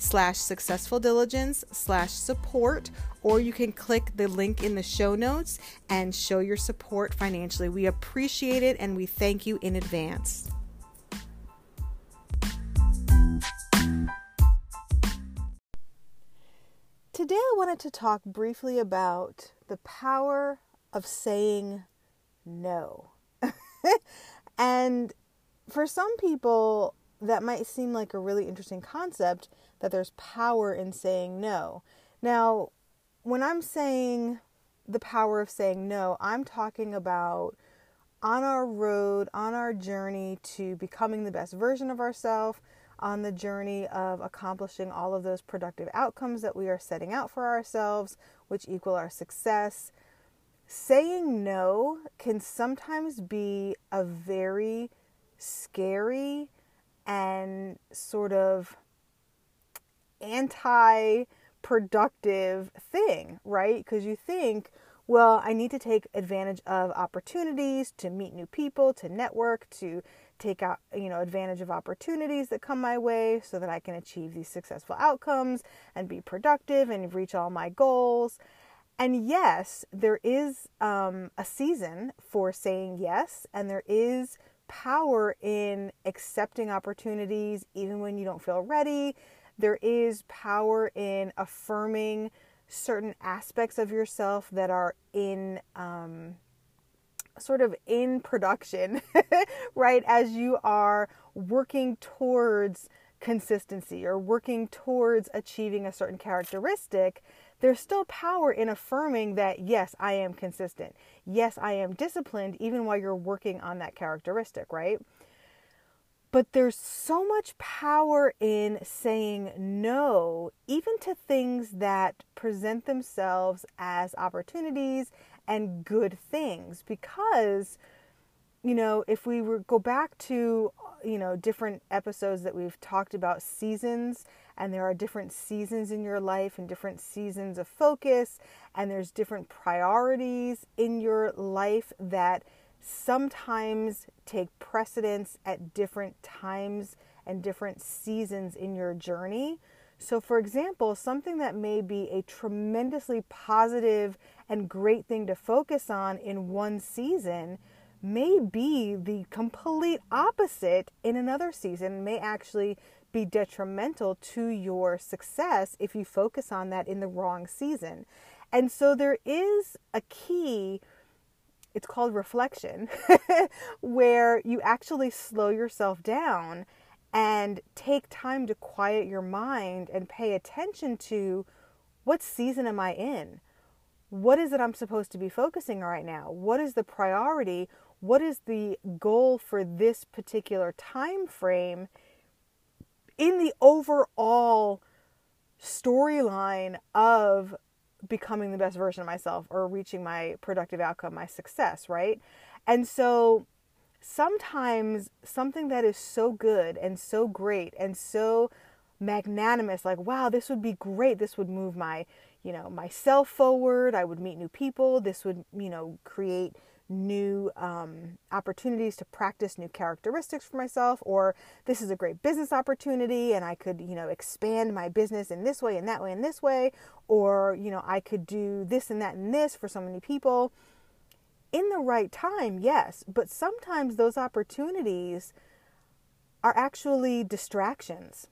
slash successful diligence slash support or you can click the link in the show notes and show your support financially. We appreciate it and we thank you in advance. Today i wanted to talk briefly about the power of saying no. And for some people that might seem like a really interesting concept that there's power in saying no. Now, when I'm saying the power of saying no, I'm talking about on our road, on our journey to becoming the best version of ourselves, on the journey of accomplishing all of those productive outcomes that we are setting out for ourselves, which equal our success. Saying no can sometimes be a very scary and sort of anti productive thing, right? Because you think, well, I need to take advantage of opportunities to meet new people, to network, to take out, you know, advantage of opportunities that come my way so that I can achieve these successful outcomes and be productive and reach all my goals. And yes, there is um, a season for saying yes, and there is power in accepting opportunities even when you don't feel ready. There is power in affirming certain aspects of yourself that are in um, sort of in production, right? As you are working towards consistency or working towards achieving a certain characteristic there's still power in affirming that, yes, I am consistent. Yes, I am disciplined, even while you're working on that characteristic, right? But there's so much power in saying no, even to things that present themselves as opportunities and good things, because you know, if we were go back to, you know, different episodes that we've talked about seasons and there are different seasons in your life and different seasons of focus and there's different priorities in your life that sometimes take precedence at different times and different seasons in your journey. So, for example, something that may be a tremendously positive and great thing to focus on in one season may be the complete opposite in another season, may actually be detrimental to your success if you focus on that in the wrong season. And so there is a key, it's called reflection, where you actually slow yourself down and take time to quiet your mind and pay attention to what season am I in? What is it I'm supposed to be focusing on right now? What is the priority? What is the goal for this particular time frame in the overall storyline of becoming the best version of myself or reaching my productive outcome, my success, right? And so sometimes something that is so good and so great and so magnanimous like wow this would be great. This would move my you know myself forward. I would meet new people. This would you know create new um, opportunities to practice new characteristics for myself or this is a great business opportunity and i could you know expand my business in this way and that way and this way or you know i could do this and that and this for so many people in the right time, yes, but sometimes those opportunities are actually distractions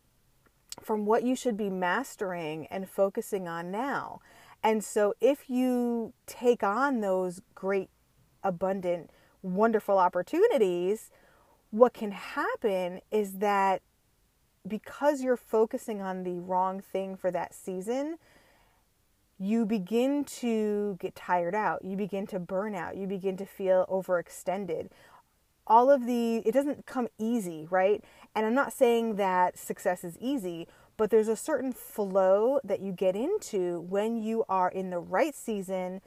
from what you should be mastering and focusing on now. And so if you take on those great, abundant, wonderful opportunities, what can happen is that because you're focusing on the wrong thing for that season, you begin to get tired out. You begin to burn out. You begin to feel overextended. All of the, it doesn't come easy, right? And I'm not saying that success is easy, but there's a certain flow that you get into when you are in the right season,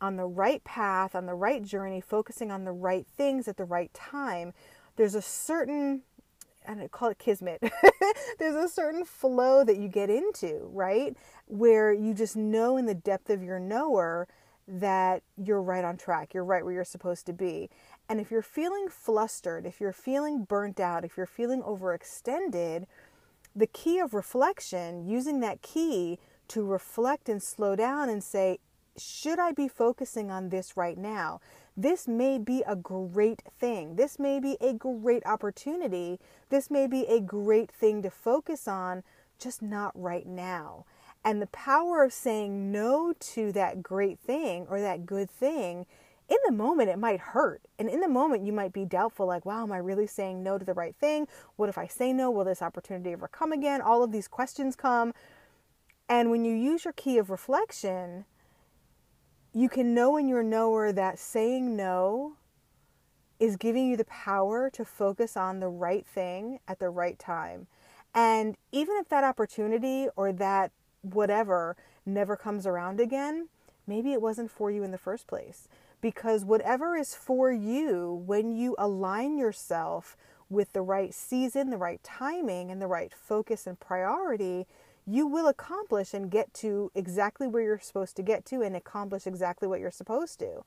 on the right path, on the right journey, focusing on the right things at the right time. There's a certain and I call it kismet. There's a certain flow that you get into, right? Where you just know in the depth of your knower that you're right on track. You're right where you're supposed to be. And if you're feeling flustered, if you're feeling burnt out, if you're feeling overextended, the key of reflection, using that key to reflect and slow down and say, should I be focusing on this right now? This may be a great thing. This may be a great opportunity. This may be a great thing to focus on, just not right now. And the power of saying no to that great thing or that good thing, in the moment it might hurt. And in the moment you might be doubtful, like, wow, am I really saying no to the right thing? What if I say no? Will this opportunity ever come again? All of these questions come. And when you use your key of reflection, you can know in your knower that saying no is giving you the power to focus on the right thing at the right time. And even if that opportunity or that whatever never comes around again, maybe it wasn't for you in the first place. Because whatever is for you, when you align yourself with the right season, the right timing, and the right focus and priority, you will accomplish and get to exactly where you're supposed to get to and accomplish exactly what you're supposed to.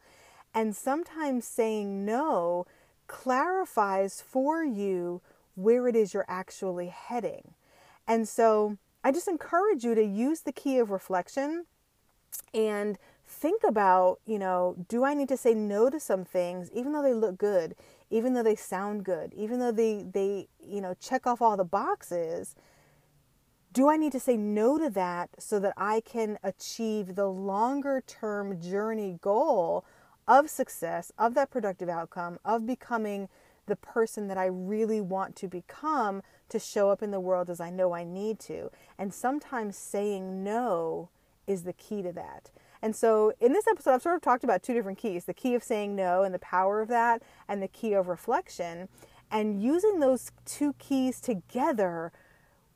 And sometimes saying no clarifies for you where it is you're actually heading. And so I just encourage you to use the key of reflection and think about, you know, do I need to say no to some things even though they look good, even though they sound good, even though they they, you know, check off all the boxes? Do I need to say no to that so that I can achieve the longer term journey goal of success, of that productive outcome, of becoming the person that I really want to become to show up in the world as I know I need to? And sometimes saying no is the key to that. And so in this episode, I've sort of talked about two different keys the key of saying no and the power of that, and the key of reflection. And using those two keys together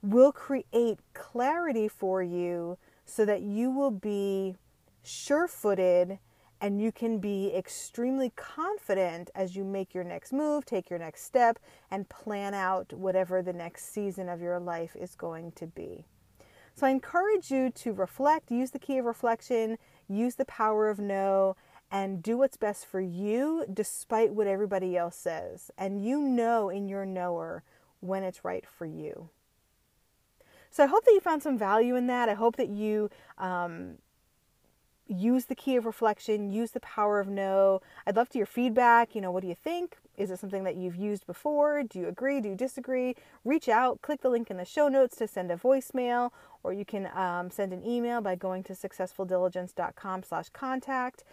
will create clarity for you so that you will be sure footed and you can be extremely confident as you make your next move, take your next step, and plan out whatever the next season of your life is going to be. So I encourage you to reflect, use the key of reflection, use the power of no, and do what's best for you despite what everybody else says. And you know in your knower when it's right for you. So I hope that you found some value in that. I hope that you um, use the key of reflection, use the power of no. I'd love to hear feedback. You know, what do you think? Is it something that you've used before? Do you agree? Do you disagree? Reach out, click the link in the show notes to send a voicemail, or you can um, send an email by going to successfuldiligence.com slash contact.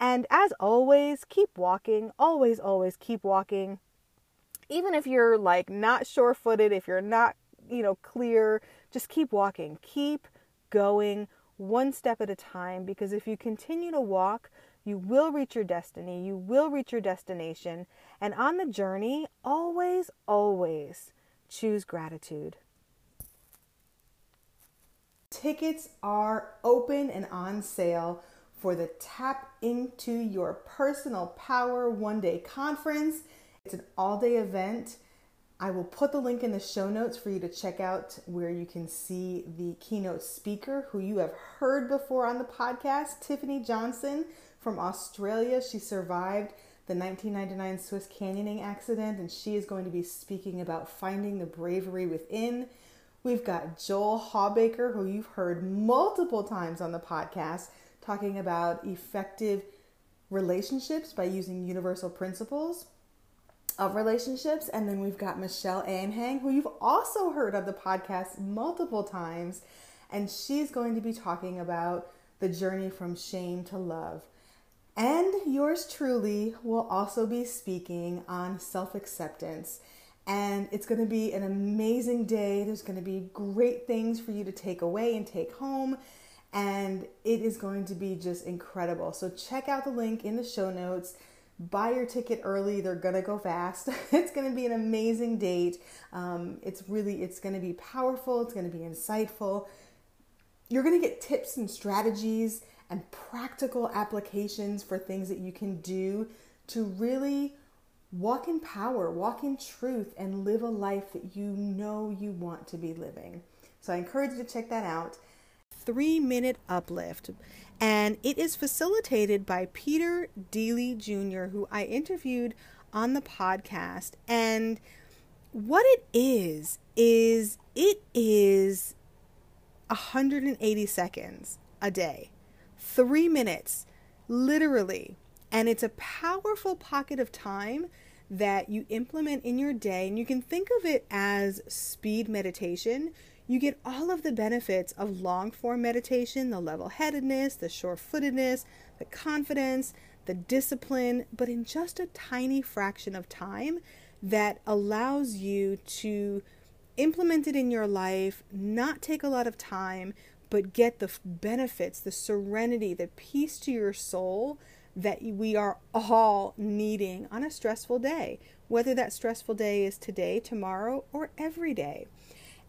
And as always, keep walking. Always, always keep walking. even if you're like not sure footed, if you're not, you know, clear, just keep walking. Keep going one step at a time because if you continue to walk, you will reach your destiny, you will reach your destination. And on the journey, always, always choose gratitude. Tickets are open and on sale for the Tap Into Your Personal Power one day conference. It's an all day event. I will put the link in the show notes for you to check out where you can see the keynote speaker who you have heard before on the podcast, Tiffany Johnson from Australia. She survived the 1999 Swiss canyoning accident and she is going to be speaking about finding the bravery within. We've got Joel Hawbaker, who you've heard multiple times on the podcast, talking about effective relationships by using universal principles of relationships. And then we've got Michelle Anhang, who you've also heard of the podcast multiple times. And she's going to be talking about the journey from shame to love. And yours truly will also be speaking on self acceptance. And it's going to be an amazing day. There's going to be great things for you to take away and take home. And it is going to be just incredible. So, check out the link in the show notes buy your ticket early they're gonna go fast. It's gonna be an amazing date. Um, it's really it's gonna be powerful it's gonna be insightful. You're gonna get tips and strategies and practical applications for things that you can do to really walk in power walk in truth and live a life that you know you want to be living. So i encourage you to check that out three minute uplift and it is facilitated by Peter Deeley Jr., who I interviewed on the podcast. And what it is, is it is 180 seconds a day, three minutes, literally. And it's a powerful pocket of time that you implement in your day. And you can think of it as speed meditation you get all of the benefits of long form meditation the level headedness, the sure footedness, the confidence, the discipline, but in just a tiny fraction of time that allows you to implement it in your life, not take a lot of time, but get the benefits, the serenity, the peace to your soul that we are all needing on a stressful day, whether that stressful day is today, tomorrow, or every day.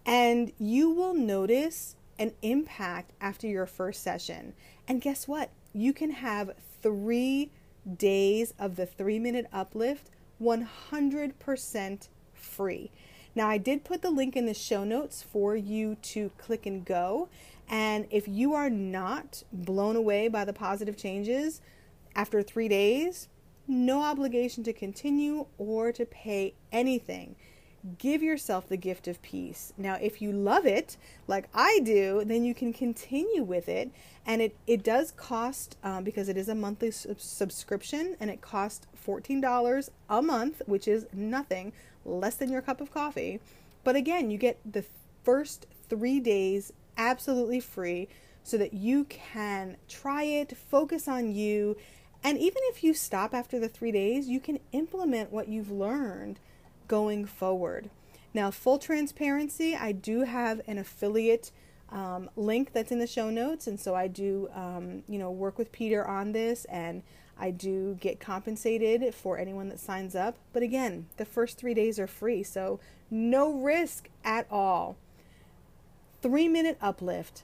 And you will notice an impact after your first session. And guess what? You can have three days of the three minute uplift 100% free. Now, I did put the link in the show notes for you to click and go. And if you are not blown away by the positive changes after three days, no obligation to continue or to pay anything give yourself the gift of peace. Now, if you love it like I do, then you can continue with it. And it, it does cost, um, because it is a monthly sub- subscription, and it costs $14 a month, which is nothing, less than your cup of coffee. But again, you get the first three days absolutely free so that you can try it, focus on you. And even if you stop after the three days, you can implement what you've learned going forward. Now, full transparency, I do have an affiliate um, link that's in the show notes, and so I do, um, you know, work with Peter on this, and I do get compensated for anyone that signs up. But again, the first three days are free, so no risk at all. Three minute uplift,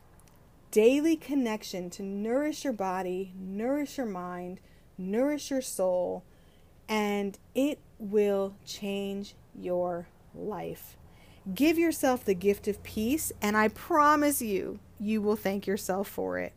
daily connection to nourish your body, nourish your mind, nourish your soul, and it will change your life. Give yourself the gift of peace, and I promise you, you will thank yourself for it.